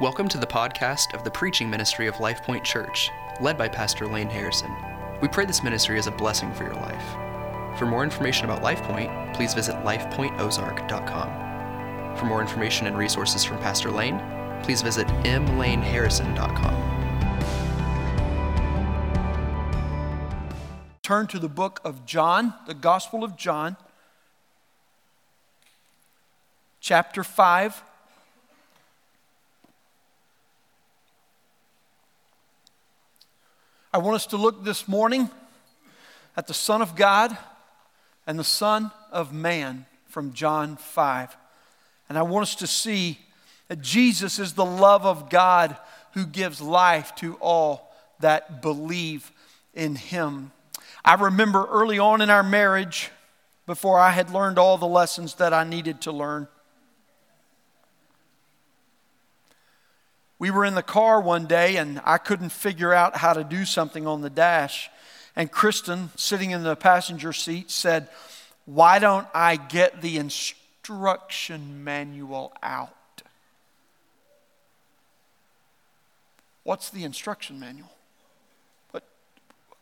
Welcome to the podcast of the preaching ministry of Life Point Church, led by Pastor Lane Harrison. We pray this ministry is a blessing for your life. For more information about Life Point, please visit lifepointozark.com. For more information and resources from Pastor Lane, please visit mlaneharrison.com. Turn to the book of John, the Gospel of John, chapter 5. I want us to look this morning at the Son of God and the Son of Man from John 5. And I want us to see that Jesus is the love of God who gives life to all that believe in Him. I remember early on in our marriage, before I had learned all the lessons that I needed to learn, We were in the car one day and I couldn't figure out how to do something on the dash. And Kristen, sitting in the passenger seat, said, Why don't I get the instruction manual out? What's the instruction manual? But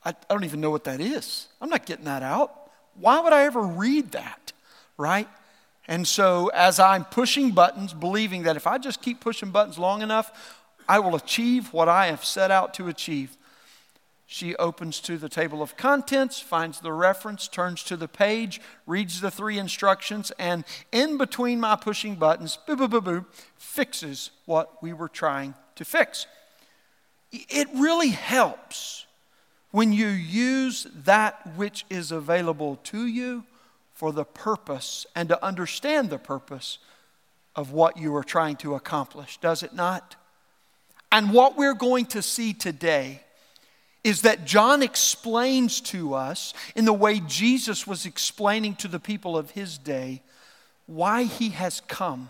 I, I don't even know what that is. I'm not getting that out. Why would I ever read that, right? And so, as I'm pushing buttons, believing that if I just keep pushing buttons long enough, I will achieve what I have set out to achieve. She opens to the table of contents, finds the reference, turns to the page, reads the three instructions, and in between my pushing buttons, boop, boop, boop, boop, fixes what we were trying to fix. It really helps when you use that which is available to you for the purpose and to understand the purpose of what you are trying to accomplish, does it not? And what we're going to see today is that John explains to us, in the way Jesus was explaining to the people of his day, why he has come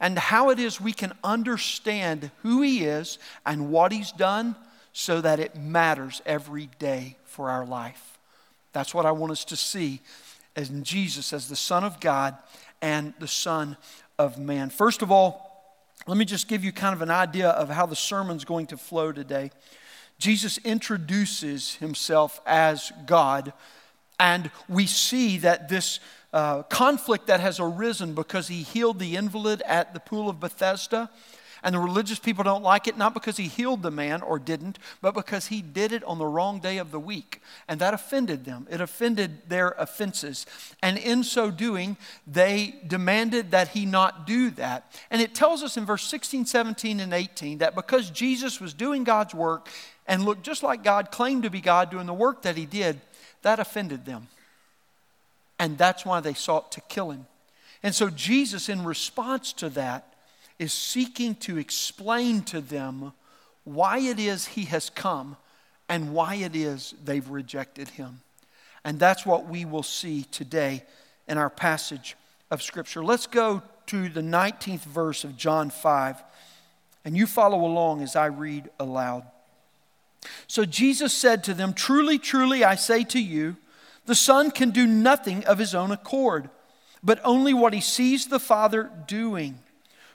and how it is we can understand who he is and what he's done so that it matters every day for our life. That's what I want us to see as Jesus as the Son of God and the Son of Man. First of all, let me just give you kind of an idea of how the sermon's going to flow today. Jesus introduces himself as God, and we see that this uh, conflict that has arisen because he healed the invalid at the pool of Bethesda and the religious people don't like it, not because he healed the man or didn't, but because he did it on the wrong day of the week. And that offended them. It offended their offenses. And in so doing, they demanded that he not do that. And it tells us in verse 16, 17, and 18 that because Jesus was doing God's work and looked just like God, claimed to be God doing the work that he did, that offended them. And that's why they sought to kill him. And so Jesus, in response to that, is seeking to explain to them why it is he has come and why it is they've rejected him. And that's what we will see today in our passage of Scripture. Let's go to the 19th verse of John 5, and you follow along as I read aloud. So Jesus said to them, Truly, truly, I say to you, the Son can do nothing of his own accord, but only what he sees the Father doing.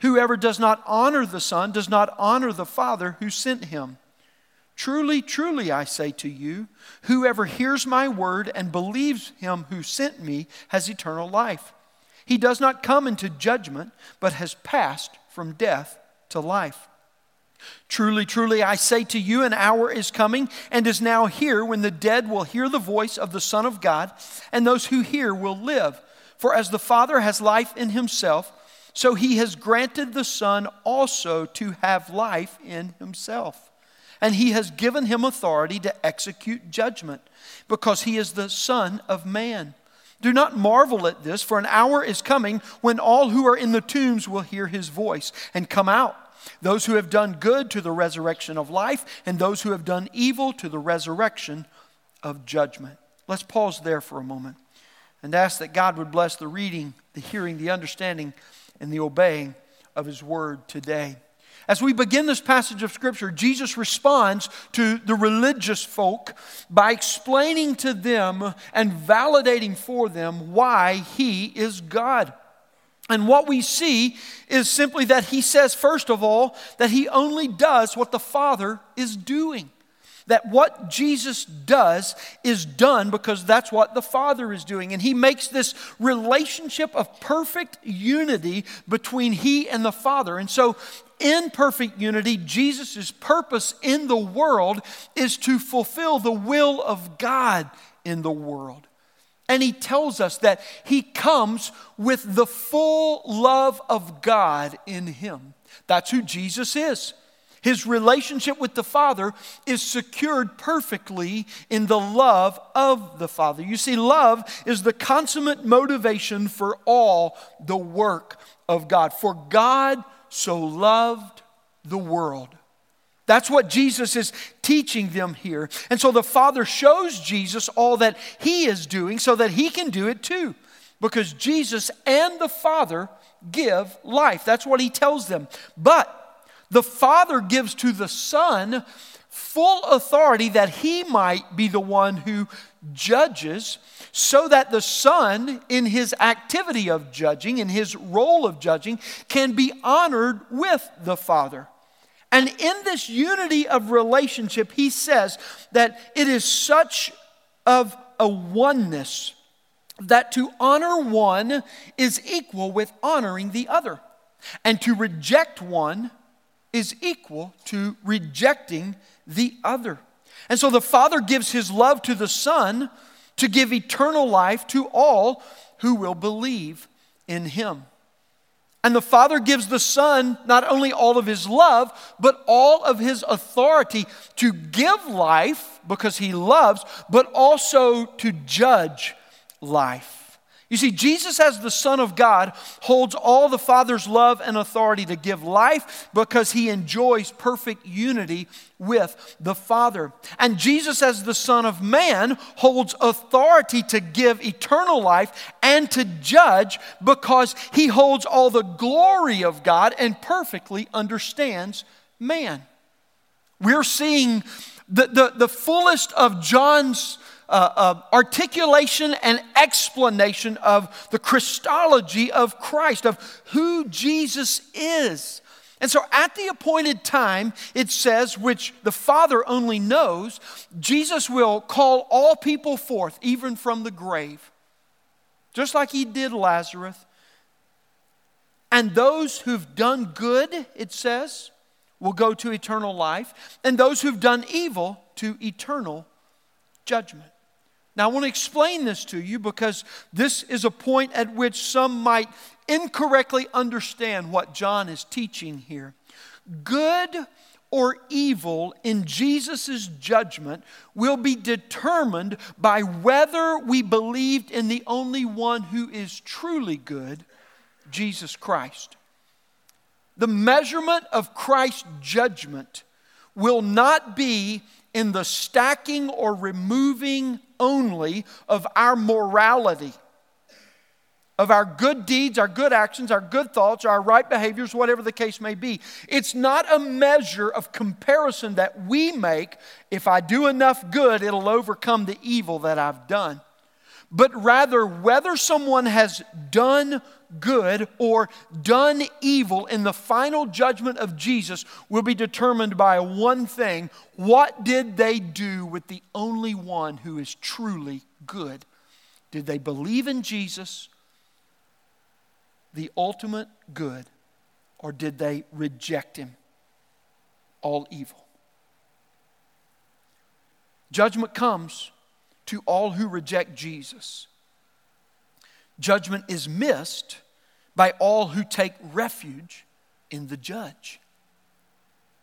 Whoever does not honor the Son does not honor the Father who sent him. Truly, truly, I say to you, whoever hears my word and believes him who sent me has eternal life. He does not come into judgment, but has passed from death to life. Truly, truly, I say to you, an hour is coming and is now here when the dead will hear the voice of the Son of God, and those who hear will live. For as the Father has life in himself, so he has granted the Son also to have life in himself. And he has given him authority to execute judgment, because he is the Son of Man. Do not marvel at this, for an hour is coming when all who are in the tombs will hear his voice and come out. those who have done good to the resurrection of life, and those who have done evil to the resurrection of judgment. Let's pause there for a moment and ask that God would bless the reading, the hearing, the understanding, and the obeying of His word today. As we begin this passage of Scripture, Jesus responds to the religious folk by explaining to them and validating for them why He is God. And what we see is simply that He says, first of all, that He only does what the Father is doing that what Jesus does is done because that's what the Father is doing. And He makes this relationship of perfect unity between He and the Father. And so, in perfect unity, Jesus' purpose in the world is to fulfill the will of God in the world. And he tells us that he comes with the full love of God in him. That's who Jesus is. His relationship with the Father is secured perfectly in the love of the Father. You see, love is the consummate motivation for all the work of God. For God so loved the world. That's what Jesus is teaching them here. And so the Father shows Jesus all that He is doing so that He can do it too. Because Jesus and the Father give life. That's what He tells them. But the Father gives to the Son full authority that he might be the one who judges, so that the Son, in his activity of judging, in his role of judging, can be honored with the Father. And in this unity of relationship, he says that it is such of a oneness that to honor one is equal with honoring the other. And to reject one is equal to rejecting the other. And so the Father gives his love to the Son to give eternal life to all who will believe in him. And the Father gives the Son not only all of his love, but all of his authority to give life because he loves, but also to judge life. You see, Jesus, as the Son of God, holds all the Father's love and authority to give life because he enjoys perfect unity with the Father. And Jesus, as the Son of Man, holds authority to give eternal life and to judge because he holds all the glory of God and perfectly understands man. We're seeing the, the, the fullest of John's uh, uh, articulation and explanation of the Christology of Christ, of who Jesus is. And so at the appointed time, it says, which the Father only knows, Jesus will call all people forth, even from the grave, just like he did Lazarus. And those who've done good, it says, will go to eternal life, and those who've done evil to eternal judgment. Now, I want to explain this to you because this is a point at which some might incorrectly understand what John is teaching here. Good or evil in Jesus' judgment will be determined by whether we believed in the only one who is truly good, Jesus Christ. The measurement of Christ's judgment will not be in the stacking or removing only of our morality, of our good deeds, our good actions, our good thoughts, our right behaviors, whatever the case may be. It's not a measure of comparison that we make. If I do enough good, it'll overcome the evil that I've done. But rather, whether someone has done good or done evil in the final judgment of Jesus will be determined by one thing what did they do with the only one who is truly good? Did they believe in Jesus, the ultimate good, or did they reject him, all evil? Judgment comes to all who reject Jesus. Judgment is missed by all who take refuge in the judge.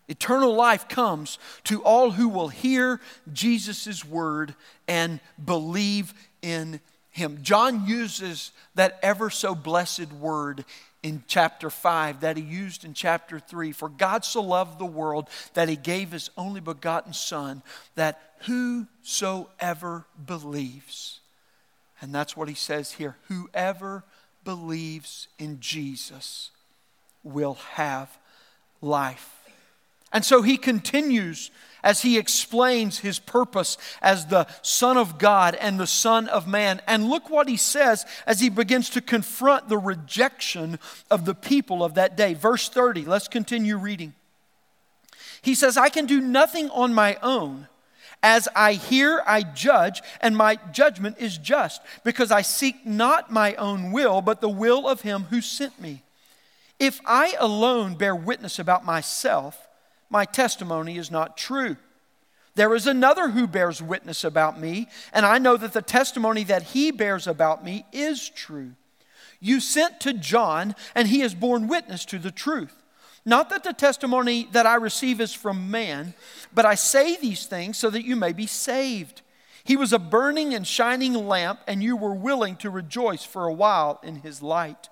Eternal life comes to all who will hear Jesus' word and believe in him. John uses that ever so blessed word in chapter 5 that he used in chapter 3. For God so loved the world that he gave his only begotten Son, that whosoever believes, and that's what he says here whoever believes in Jesus will have life. And so he continues as he explains his purpose as the Son of God and the Son of Man. And look what he says as he begins to confront the rejection of the people of that day. Verse 30, let's continue reading. He says, I can do nothing on my own. As I hear, I judge, and my judgment is just, because I seek not my own will, but the will of him who sent me. If I alone bear witness about myself, my testimony is not true. There is another who bears witness about me, and I know that the testimony that he bears about me is true. You sent to John, and he has borne witness to the truth. Not that the testimony that I receive is from man, but I say these things so that you may be saved. He was a burning and shining lamp, and you were willing to rejoice for a while in his light.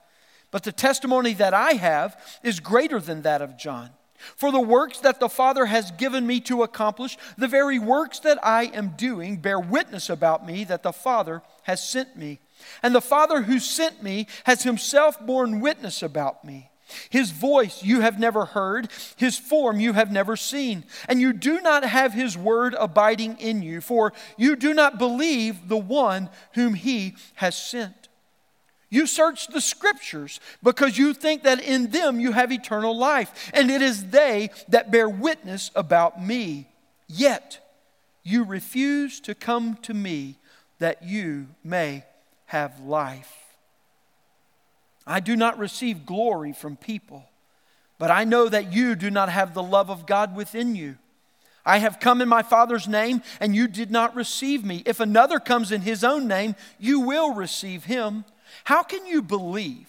But the testimony that I have is greater than that of John. For the works that the Father has given me to accomplish, the very works that I am doing, bear witness about me that the Father has sent me. And the Father who sent me has himself borne witness about me. His voice you have never heard, his form you have never seen, and you do not have his word abiding in you, for you do not believe the one whom he has sent. You search the scriptures because you think that in them you have eternal life, and it is they that bear witness about me. Yet you refuse to come to me that you may have life. I do not receive glory from people, but I know that you do not have the love of God within you. I have come in my Father's name, and you did not receive me. If another comes in his own name, you will receive him. How can you believe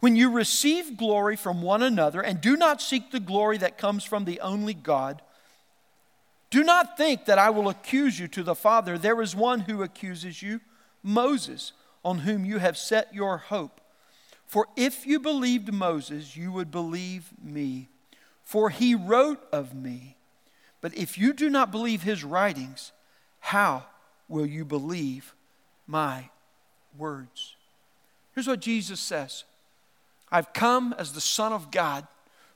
when you receive glory from one another and do not seek the glory that comes from the only God? Do not think that I will accuse you to the Father. There is one who accuses you, Moses, on whom you have set your hope. For if you believed Moses, you would believe me, for he wrote of me. But if you do not believe his writings, how will you believe my words? Here's what Jesus says I've come as the Son of God,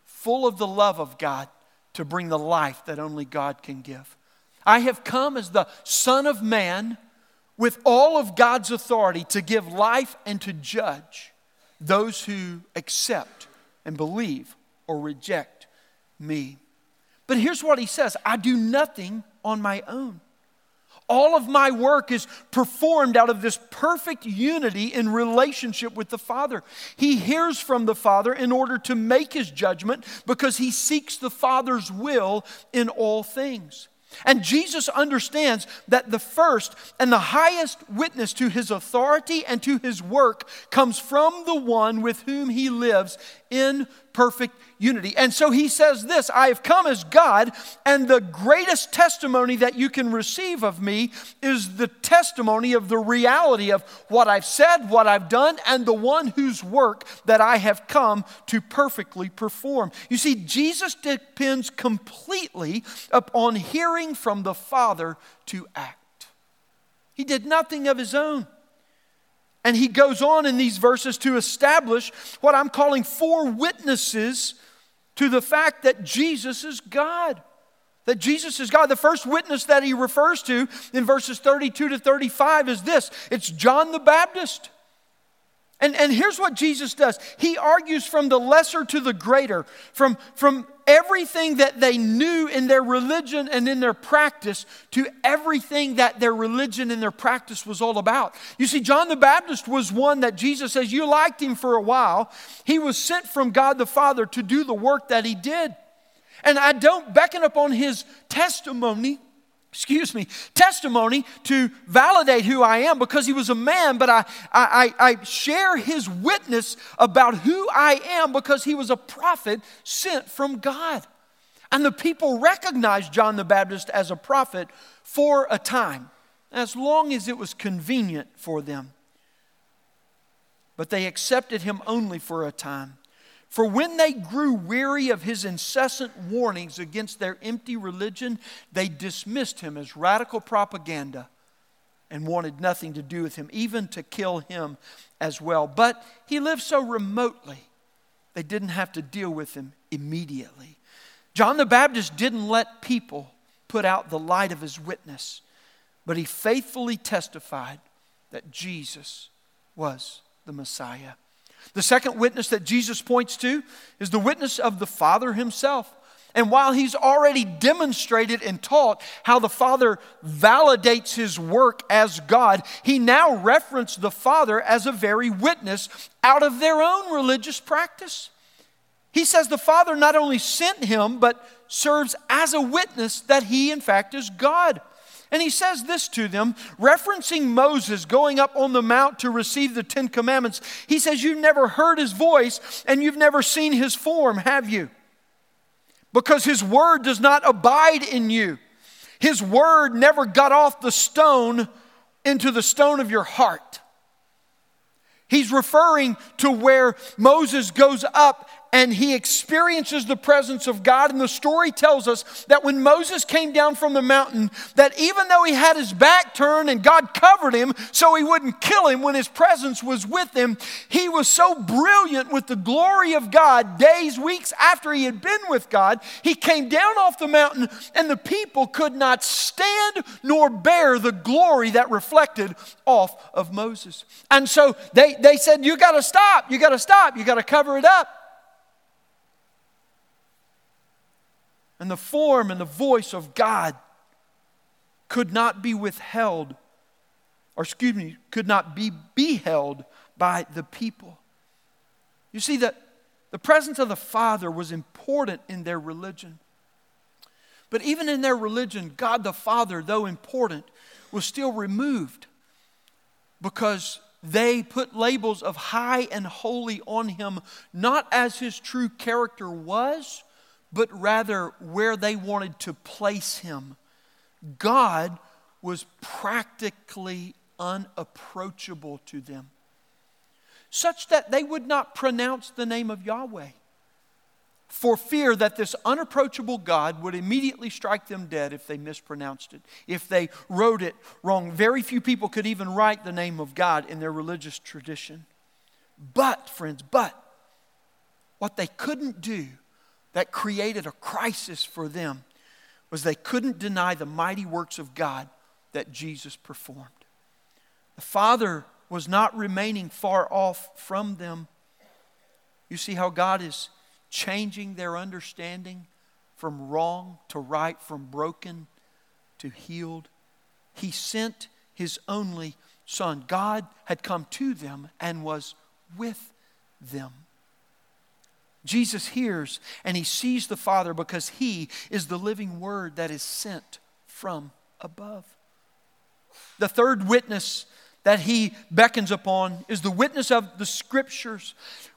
full of the love of God, to bring the life that only God can give. I have come as the Son of Man with all of God's authority to give life and to judge those who accept and believe or reject me. But here's what he says I do nothing on my own. All of my work is performed out of this perfect unity in relationship with the Father. He hears from the Father in order to make his judgment because he seeks the Father's will in all things. And Jesus understands that the first and the highest witness to his authority and to his work comes from the one with whom he lives in perfect unity. And so he says this I have come as God, and the greatest testimony that you can receive of me is the testimony of the reality of what I've said, what I've done, and the one whose work that I have come to perfectly perform. You see, Jesus depends completely upon hearing from the Father to act. He did nothing of his own. And he goes on in these verses to establish what I'm calling four witnesses to the fact that Jesus is God. That Jesus is God. The first witness that he refers to in verses 32 to 35 is this it's John the Baptist. And, and here's what Jesus does He argues from the lesser to the greater, from, from everything that they knew in their religion and in their practice to everything that their religion and their practice was all about. You see, John the Baptist was one that Jesus says, You liked him for a while. He was sent from God the Father to do the work that he did. And I don't beckon upon his testimony excuse me, testimony to validate who I am because he was a man, but I, I, I share his witness about who I am because he was a prophet sent from God. And the people recognized John the Baptist as a prophet for a time, as long as it was convenient for them. but they accepted him only for a time. For when they grew weary of his incessant warnings against their empty religion, they dismissed him as radical propaganda and wanted nothing to do with him, even to kill him as well. But he lived so remotely, they didn't have to deal with him immediately. John the Baptist didn't let people put out the light of his witness, but he faithfully testified that Jesus was the Messiah. The second witness that Jesus points to is the witness of the Father himself. And while he's already demonstrated and taught how the Father validates his work as God, he now referenced the Father as a very witness out of their own religious practice. He says the Father not only sent him, but serves as a witness that he, in fact, is God. And he says this to them, referencing Moses going up on the mount to receive the Ten Commandments. He says, You've never heard his voice and you've never seen his form, have you? Because his word does not abide in you. His word never got off the stone into the stone of your heart. He's referring to where Moses goes up and he experiences the presence of God. And the story tells us that when Moses came down from the mountain, that even though he had his back turned and God covered him so he wouldn't kill him when his presence was with him, he was so brilliant with the glory of God days, weeks after he had been with God. He came down off the mountain, and the people could not stand nor bear the glory that reflected off of Moses. And so they, they said, You got to stop, you got to stop, you got to cover it up. And the form and the voice of God could not be withheld, or excuse me, could not be beheld by the people. You see, that the presence of the Father was important in their religion. But even in their religion, God the Father, though important, was still removed because they put labels of high and holy on him, not as his true character was, but rather where they wanted to place him. God was practically unapproachable to them, such that they would not pronounce the name of Yahweh for fear that this unapproachable God would immediately strike them dead if they mispronounced it, if they wrote it wrong. Very few people could even write the name of God in their religious tradition. But, friends, but what they couldn't do that created a crisis for them was they couldn't deny the mighty works of God that Jesus performed. The Father was not remaining far off from them. You see how God is changing their understanding from wrong to right, from broken to healed. He sent His only Son. God had come to them and was with them. Jesus hears and he sees the Father because he is the living word that is sent from above. The third witness that he beckons upon is the witness of the scriptures.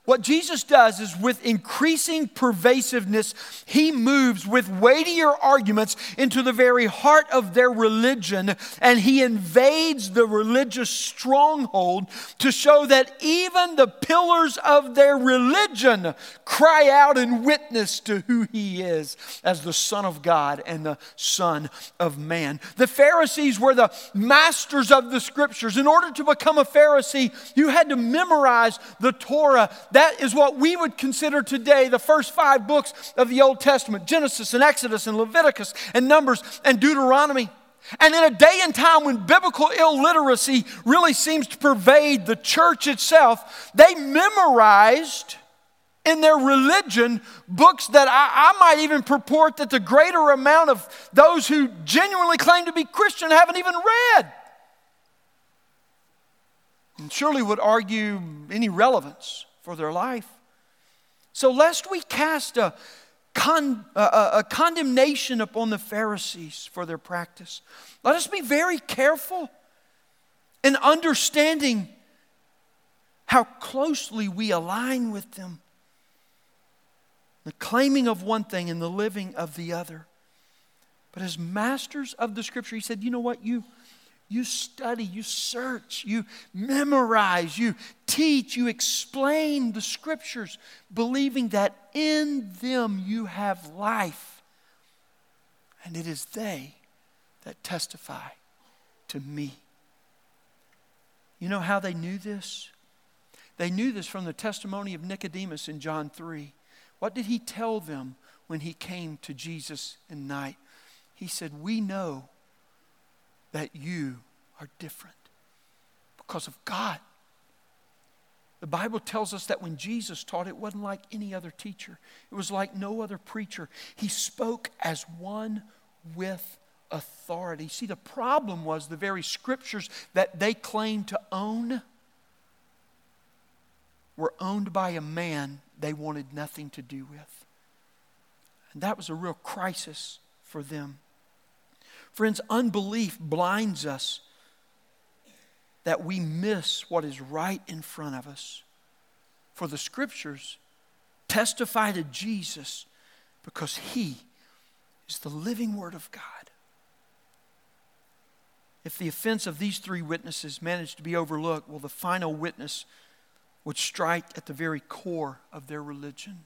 What Jesus does is with increasing pervasiveness, he moves with weightier arguments into the very heart of their religion and he invades the religious stronghold to show that even the pillars of their religion cry out and witness to who he is as the Son of God and the Son of Man. The Pharisees were the masters of the scriptures. In order to become a Pharisee, you had to memorize the Torah that is what we would consider today the first five books of the Old Testament. Genesis and Exodus and Leviticus and Numbers and Deuteronomy. And in a day and time when biblical illiteracy really seems to pervade the church itself, they memorized in their religion books that I, I, might even purport that the greater amount of those who genuinely claim to be Christian haven't even read. And surely would argue any relevance for their life. So, lest we cast a, con, a, a condemnation upon the Pharisees for their practice, let us be very careful in understanding how closely we align with them. The claiming of one thing and the living of the other. But as masters of the scripture, he said, you know what? You you study, you search, you memorize, you teach, you explain the scriptures, believing that in them you have life. And it is they that testify to me. You know how they knew this? They knew this from the testimony of Nicodemus in John 3. What did he tell them when he came to Jesus in night? He said, We know that you are different because of God. The Bible tells us that when Jesus taught, it wasn't like any other teacher, it was like no other preacher. He spoke as one with authority. See, the problem was the very scriptures that they claimed to own were owned by a man they wanted nothing to do with. And that was a real crisis for them. Friends, unbelief blinds us that we miss what is right in front of us. For the scriptures testify to Jesus because he is the living word of God. If the offense of these three witnesses managed to be overlooked, well, the final witness would strike at the very core of their religion.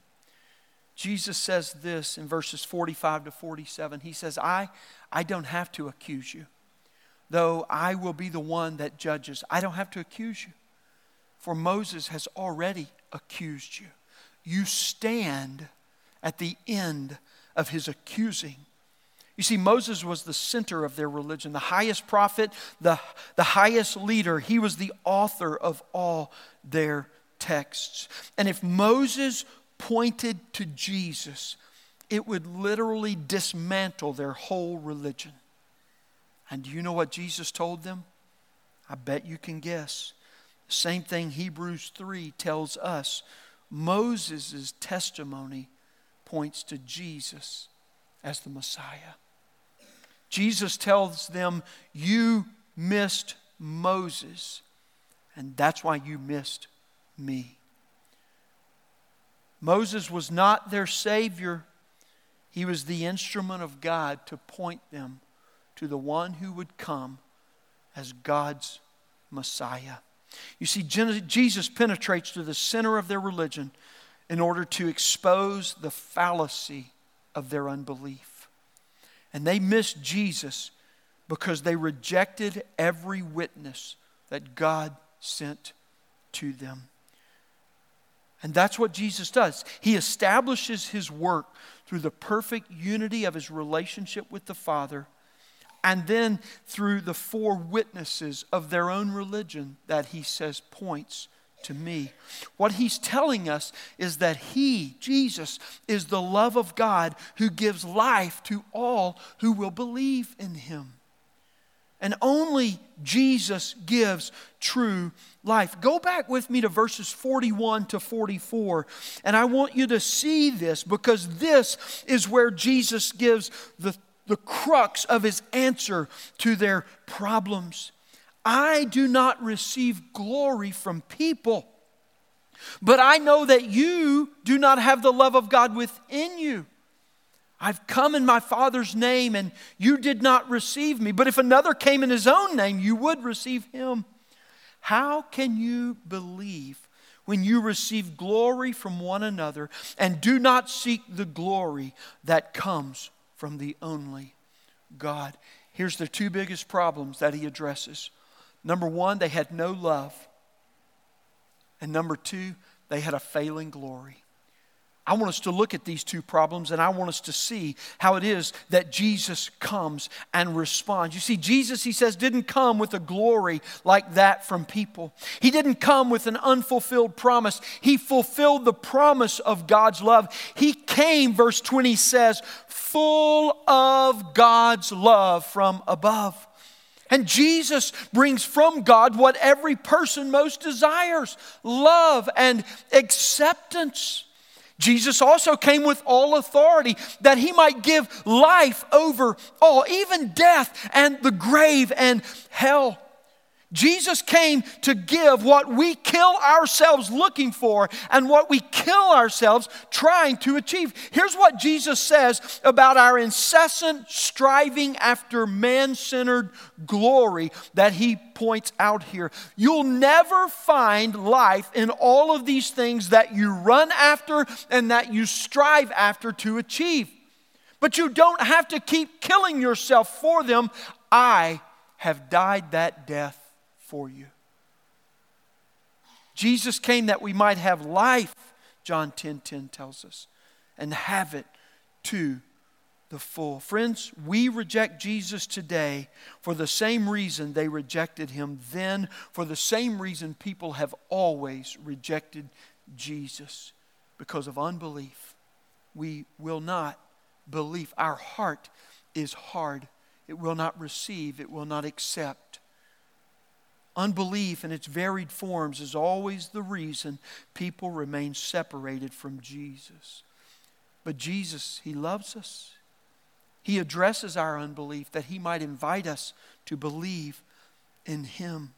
Jesus says this in verses 45 to 47. He says, I, I don't have to accuse you, though I will be the one that judges. I don't have to accuse you, for Moses has already accused you. You stand at the end of his accusing. You see, Moses was the center of their religion, the highest prophet, the, the highest leader. He was the author of all their texts. And if Moses pointed to Jesus, it would literally dismantle their whole religion. And do you know what Jesus told them? I bet you can guess. Same thing Hebrews 3 tells us. Moses' testimony points to Jesus as the Messiah. Jesus tells them, You missed Moses, and that's why you missed me. Moses was not their Savior, he was the instrument of God to point them to the one who would come as God's Messiah. You see, Jesus penetrates to the center of their religion in order to expose the fallacy of their unbelief. And they missed Jesus because they rejected every witness that God sent to them. And that's what Jesus does. He establishes his work through the perfect unity of his relationship with the Father and then through the four witnesses of their own religion that he says points to me. What he's telling us is that he, Jesus, is the love of God who gives life to all who will believe in him. And only Jesus gives true life. Go back with me to verses 41 to 44, and I want you to see this because this is where Jesus gives the, the crux of his answer to their problems. I do not receive glory from people, but I know that you do not have the love of God within you. I've come in my Father's name, and you did not receive me. But if another came in his own name, you would receive him. How can you believe when you receive glory from one another and do not seek the glory that comes from the only God? Here's the two biggest problems that he addresses Number one, they had no love. And number two, they had a failing glory. I want us to look at these two problems and I want us to see how it is that Jesus comes and responds. You see, Jesus, he says, didn't come with a glory like that from people. He didn't come with an unfulfilled promise. He fulfilled the promise of God's love. He came, verse 20 says, full of God's love from above. And Jesus brings from God what every person most desires love and acceptance. Jesus also came with all authority that he might give life over all, even death and the grave and hell. Jesus came to give what we kill ourselves looking for and what we kill ourselves trying to achieve. Here's what Jesus says about our incessant striving after man centered glory that he points out here. You'll never find life in all of these things that you run after and that you strive after to achieve. But you don't have to keep killing yourself for them. I have died that death for you. Jesus came that we might have life, John 10 10 tells us, and have it to the full. Friends, we reject Jesus today for the same reason they rejected him then, for the same reason people have always rejected Jesus because of unbelief. We will not believe. Our heart is hard. It will not receive, it will not accept. Unbelief in its varied forms is always the reason people remain separated from Jesus. But Jesus, He loves us. He addresses our unbelief that He might invite us to believe in Him.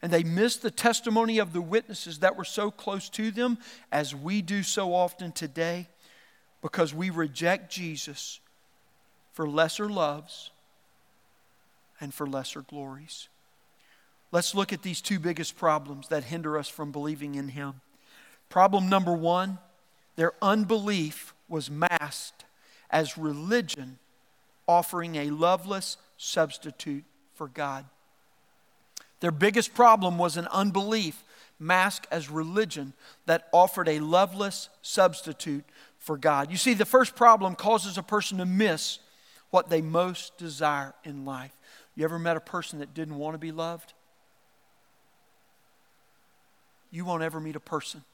And they miss the testimony of the witnesses that were so close to them, as we do so often today, because we reject Jesus for lesser loves and for lesser glories. Let's look at these two biggest problems that hinder us from believing in Him. Problem number one their unbelief was masked as religion offering a loveless substitute for God. Their biggest problem was an unbelief masked as religion that offered a loveless substitute for God. You see, the first problem causes a person to miss what they most desire in life. You ever met a person that didn't want to be loved? You won't ever meet a person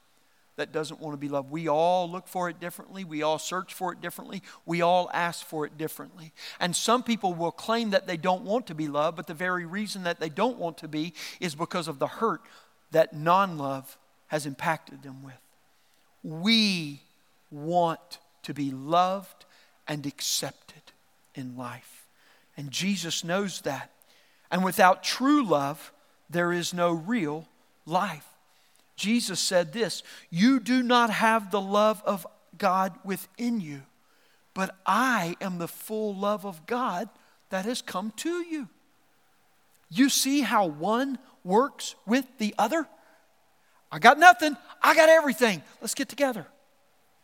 that doesn't want to be loved. We all look for it differently. We all search for it differently. We all ask for it differently. And some people will claim that they don't want to be loved, but the very reason that they don't want to be is because of the hurt that non love has impacted them with. We want to be loved and accepted in life. And Jesus knows that. And without true love, there is no real life. Jesus said this You do not have the love of God within you, but I am the full love of God that has come to you. You see how one works with the other? I got nothing, I got everything. Let's get together,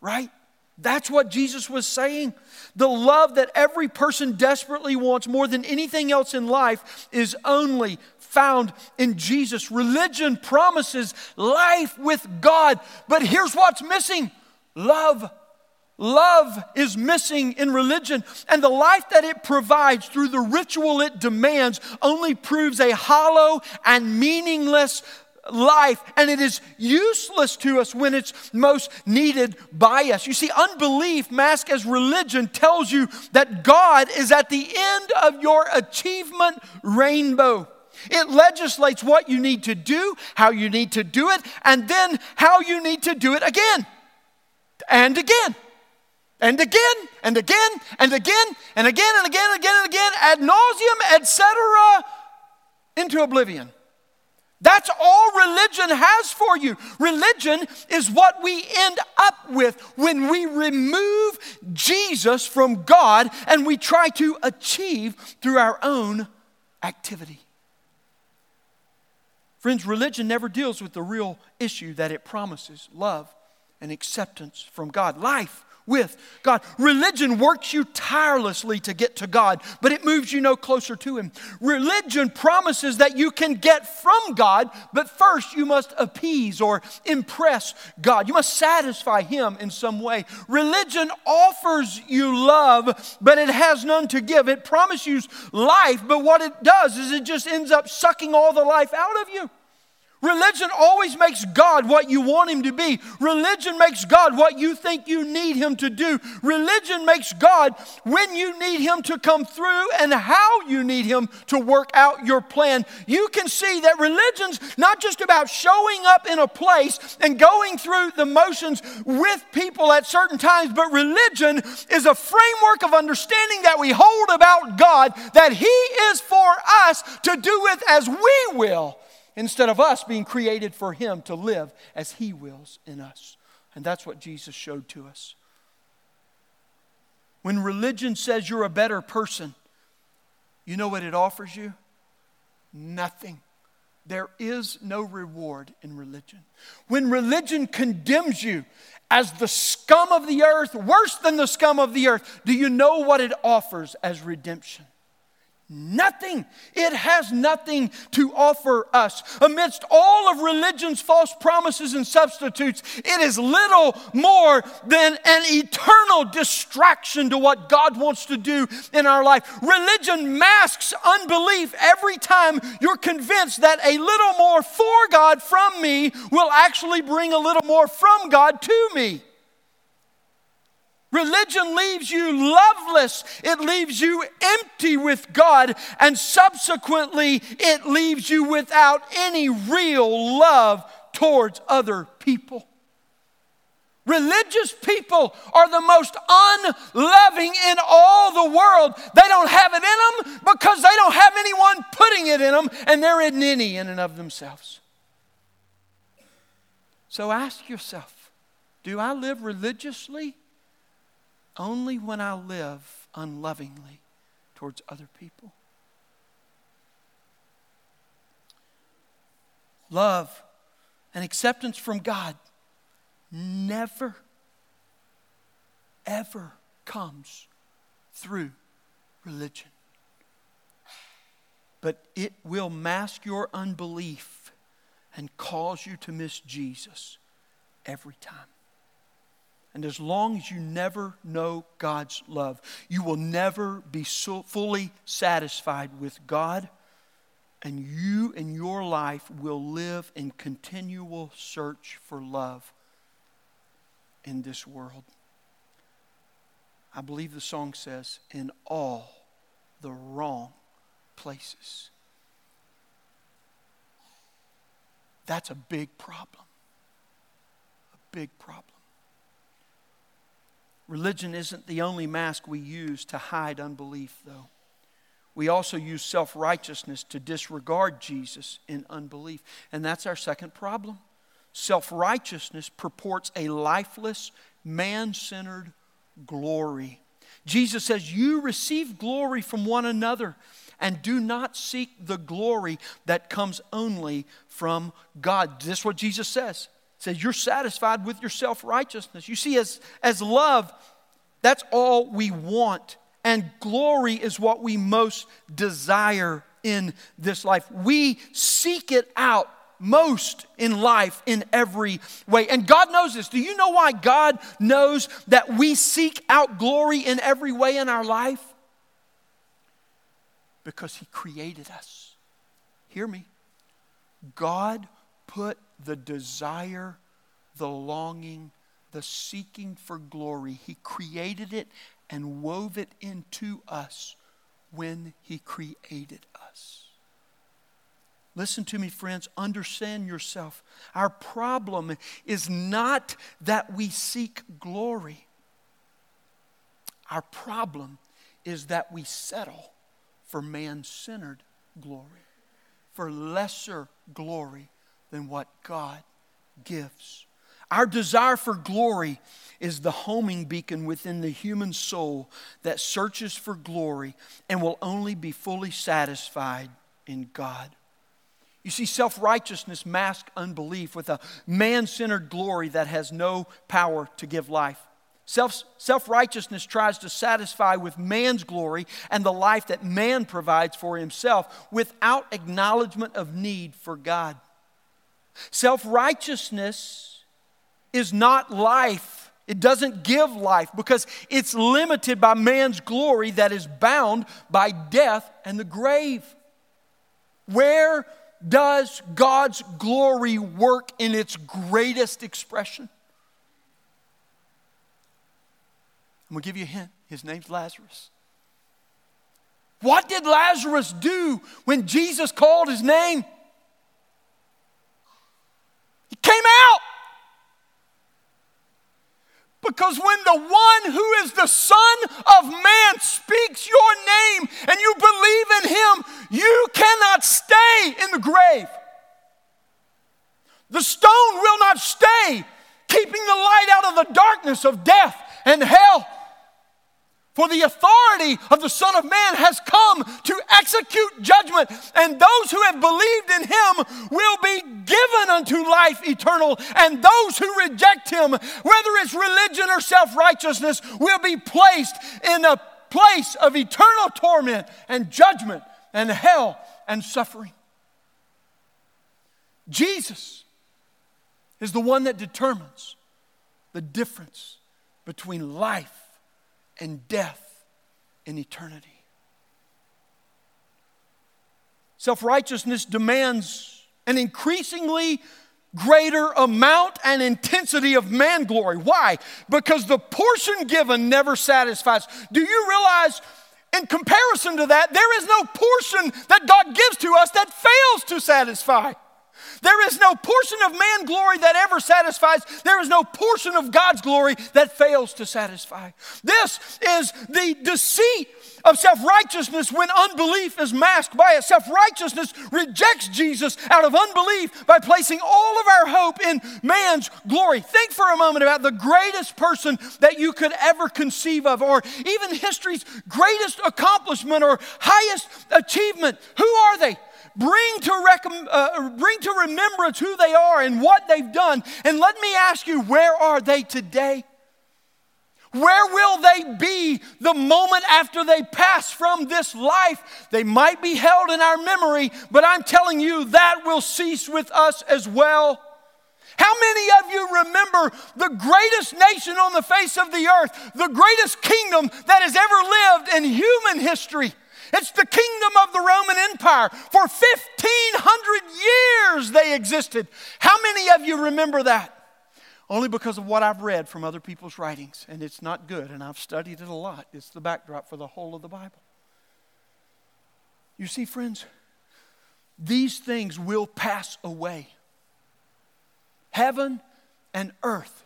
right? That's what Jesus was saying. The love that every person desperately wants more than anything else in life is only found in Jesus. Religion promises life with God, but here's what's missing love. Love is missing in religion, and the life that it provides through the ritual it demands only proves a hollow and meaningless life, and it is useless to us when it's most needed by us. You see, unbelief, masked as religion, tells you that God is at the end of your achievement rainbow. It legislates what you need to do, how you need to do it, and then how you need to do it again and again and again and again and again and again and again and again and again ad nauseum, etc., into oblivion. That's all religion has for you. Religion is what we end up with when we remove Jesus from God and we try to achieve through our own activity. Friends, religion never deals with the real issue that it promises love and acceptance from God, life with God. Religion works you tirelessly to get to God, but it moves you no closer to Him. Religion promises that you can get from God, but first you must appease or impress God. You must satisfy Him in some way. Religion offers you love, but it has none to give. It promises you life, but what it does is it just ends up sucking all the life out of you. Religion always makes God what you want Him to be. Religion makes God what you think you need Him to do. Religion makes God when you need Him to come through and how you need Him to work out your plan. You can see that religion's not just about showing up in a place and going through the motions with people at certain times, but religion is a framework of understanding that we hold about God that He is for us to do with as we will instead of us being created for Him to live as He wills in us. And that's what Jesus showed to us. When religion says you're a better person, you know what it offers you? Nothing. There is no reward in religion. When religion condemns you as the scum of the earth, worse than the scum of the earth, do you know what it offers as redemption? Nothing. It has nothing to offer us. Amidst all of religion's false promises and substitutes, it is little more than an eternal distraction to what God wants to do in our life. Religion masks unbelief every time you're convinced that a little more for God from me will actually bring a little more from God to me. Religion leaves you loveless, it leaves you empty with God, and subsequently, it leaves you without any real love towards other people. Religious people are the most unloving in all the world. They don't have it in them because they don't have anyone putting it in them, and there isn't any in and of themselves. So ask yourself do I live religiously only when I live unlovingly towards other people. Love and acceptance from God never, ever comes through religion. But it will mask your unbelief and cause you to miss Jesus every time. And as long as you never know God's love, you will never be so fully satisfied with God, and you and your life will live in continual search for love in this world. I believe the song says, in all the wrong places. That's a big problem. A big problem. Religion isn't the only mask we use to hide unbelief, though. We also use self righteousness to disregard Jesus in unbelief. And that's our second problem. Self righteousness purports a lifeless, man centered glory. Jesus says, You receive glory from one another and do not seek the glory that comes only from God. This is what Jesus says says you're satisfied with your self righteousness. You see, as, as love, that's all we want. And glory is what we most desire in this life. We seek it out most in life in every way. And God knows this. Do you know why God knows that we seek out glory in every way in our life? Because He created us. Hear me. God put the desire, the longing, the seeking for glory. He created it and wove it into us when He created us. Listen to me, friends. Understand yourself. Our problem is not that we seek glory, our problem is that we settle for man centered glory, for lesser glory than what God gives. Our desire for glory is the homing beacon within the human soul that searches for glory and will only be fully satisfied in God. You see, self righteousness masks unbelief with a man centered glory that has no power to give life. Self righteousness tries to satisfy with man's glory and the life that man provides for himself without acknowledgement of need for God. Self righteousness is not life. It doesn't give life because it's limited by man's glory that is bound by death and the grave. Where does God's glory work in its greatest expression? I'm going to give you a hint. His name's Lazarus. What did Lazarus do when Jesus called his name? He came out. Because when the one who is the Son of Man speaks your name and you believe in him, you cannot stay in the grave. The stone will not stay, keeping the light out of the darkness of death and hell. For the authority of the Son of Man has come to execute judgment, and those who have believed in him will be given unto life eternal, and those who reject him, whether it's religion or self righteousness, will be placed in a place of eternal torment and judgment and hell and suffering. Jesus is the one that determines the difference between life and death in eternity. Self righteousness demands an increasingly greater amount and intensity of man glory. Why? Because the portion given never satisfies. Do you realize? In comparison to that, there is no portion that God gives to us that fails to satisfy. There is no portion of man glory that ever satisfies. There is no portion of God's glory that fails to satisfy. This is the deceit of self righteousness when unbelief is masked by it. Self righteousness rejects Jesus out of unbelief by placing all of our hope in man's glory. Think for a moment about the greatest person that you could ever conceive of, or even history's greatest accomplishment or highest achievement. Who are they? Bring to, rec- uh, bring to remembrance who they are and what they've done. And let me ask you, where are they today? Where will they be the moment after they pass from this life? They might be held in our memory, but I'm telling you that will cease with us as well. How many of you remember the greatest nation on the face of the earth, the greatest kingdom that has ever lived in human history? It's the kingdom of the Roman Empire. For 1,500 years they existed. How many of you remember that? Only because of what I've read from other people's writings, and it's not good, and I've studied it a lot. It's the backdrop for the whole of the Bible. You see, friends, these things will pass away. Heaven and earth.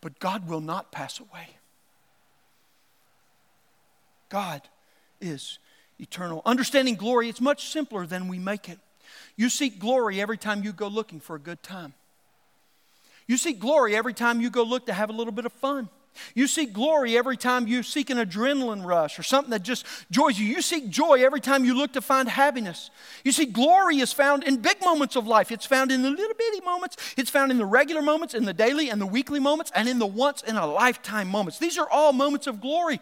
But God will not pass away. God is eternal. Understanding glory, it's much simpler than we make it. You seek glory every time you go looking for a good time. You seek glory every time you go look to have a little bit of fun. You seek glory every time you seek an adrenaline rush or something that just joys you. You seek joy every time you look to find happiness. You see, glory is found in big moments of life. It's found in the little bitty moments, it's found in the regular moments, in the daily and the weekly moments, and in the once in a lifetime moments. These are all moments of glory.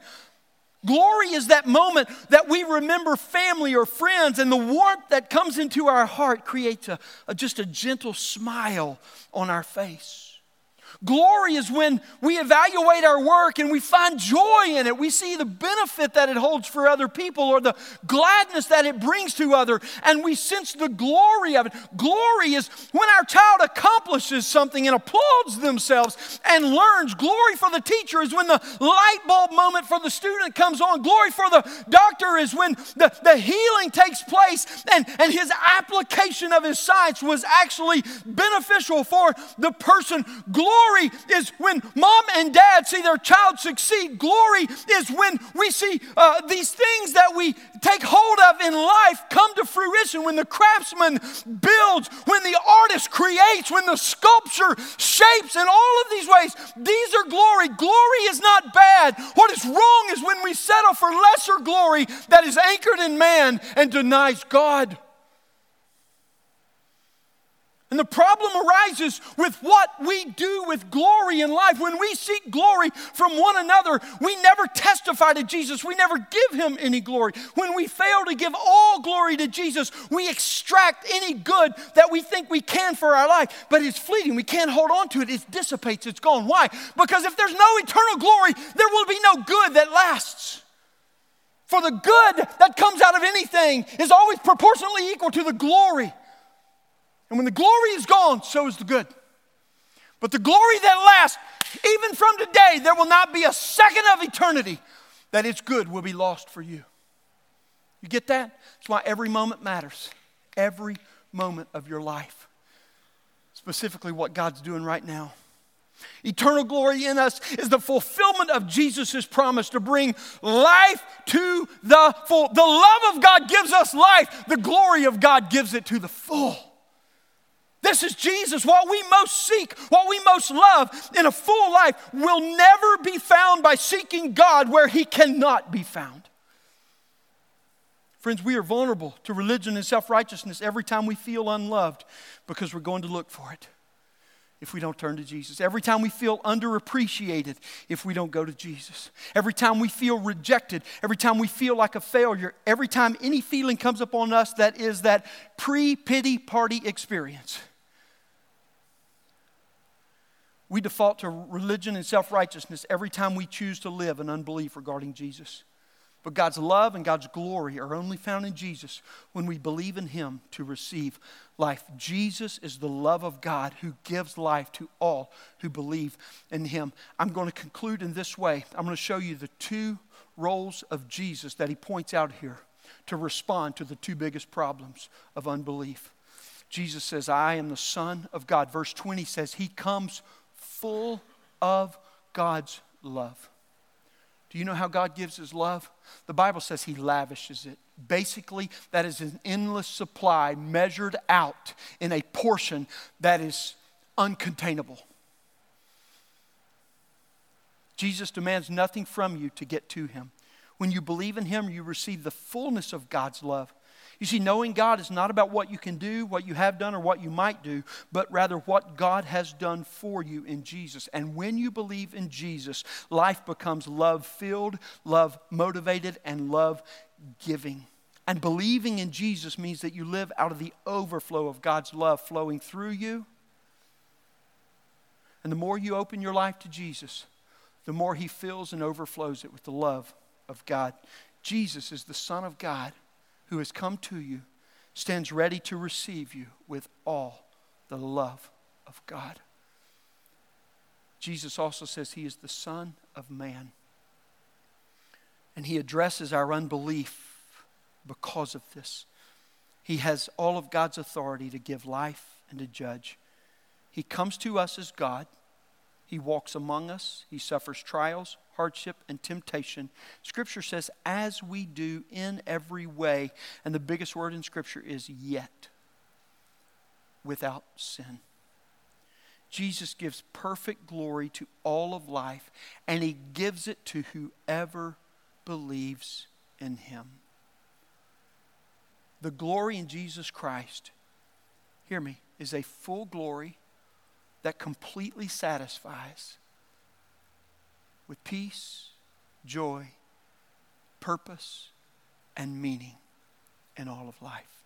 Glory is that moment that we remember family or friends, and the warmth that comes into our heart creates a, a, just a gentle smile on our face. Glory is when we evaluate our work and we find joy in it. We see the benefit that it holds for other people or the gladness that it brings to other and we sense the glory of it. Glory is when our child accomplishes something and applauds themselves and learns. Glory for the teacher is when the light bulb moment for the student comes on. Glory for the doctor is when the, the healing takes place and, and his application of his science was actually beneficial for the person. Glory Glory is when mom and dad see their child succeed. Glory is when we see uh, these things that we take hold of in life come to fruition. When the craftsman builds, when the artist creates, when the sculpture shapes in all of these ways. These are glory. Glory is not bad. What is wrong is when we settle for lesser glory that is anchored in man and denies God. And the problem arises with what we do with glory in life. When we seek glory from one another, we never testify to Jesus. We never give him any glory. When we fail to give all glory to Jesus, we extract any good that we think we can for our life. But it's fleeting. We can't hold on to it. It dissipates. It's gone. Why? Because if there's no eternal glory, there will be no good that lasts. For the good that comes out of anything is always proportionally equal to the glory. And when the glory is gone, so is the good. But the glory that lasts, even from today, there will not be a second of eternity that its good will be lost for you. You get that? That's why every moment matters. Every moment of your life. Specifically, what God's doing right now. Eternal glory in us is the fulfillment of Jesus' promise to bring life to the full. The love of God gives us life, the glory of God gives it to the full. This is Jesus. What we most seek, what we most love in a full life will never be found by seeking God where He cannot be found. Friends, we are vulnerable to religion and self righteousness every time we feel unloved because we're going to look for it if we don't turn to Jesus. Every time we feel underappreciated if we don't go to Jesus. Every time we feel rejected, every time we feel like a failure, every time any feeling comes upon us that is that pre pity party experience. We default to religion and self righteousness every time we choose to live in unbelief regarding Jesus. But God's love and God's glory are only found in Jesus when we believe in Him to receive life. Jesus is the love of God who gives life to all who believe in Him. I'm going to conclude in this way I'm going to show you the two roles of Jesus that He points out here to respond to the two biggest problems of unbelief. Jesus says, I am the Son of God. Verse 20 says, He comes full of God's love. Do you know how God gives His love? The Bible says He lavishes it. Basically, that is an endless supply measured out in a portion that is uncontainable. Jesus demands nothing from you to get to Him. When you believe in Him, you receive the fullness of God's love. You see, knowing God is not about what you can do, what you have done, or what you might do, but rather what God has done for you in Jesus. And when you believe in Jesus, life becomes love filled, love motivated, and love giving. And believing in Jesus means that you live out of the overflow of God's love flowing through you. And the more you open your life to Jesus, the more He fills and overflows it with the love of God. Jesus is the Son of God who has come to you stands ready to receive you with all the love of God. Jesus also says he is the Son of Man. And he addresses our unbelief because of this. He has all of God's authority to give life and to judge. He comes to us as God. He walks among us. He suffers trials, hardship, and temptation. Scripture says, as we do in every way. And the biggest word in Scripture is yet, without sin. Jesus gives perfect glory to all of life, and he gives it to whoever believes in him. The glory in Jesus Christ, hear me, is a full glory that completely satisfies with peace, joy, purpose, and meaning in all of life.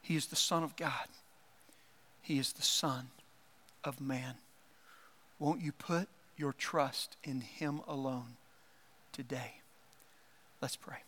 He is the Son of God. He is the Son of man. Won't you put your trust in Him alone today? Let's pray.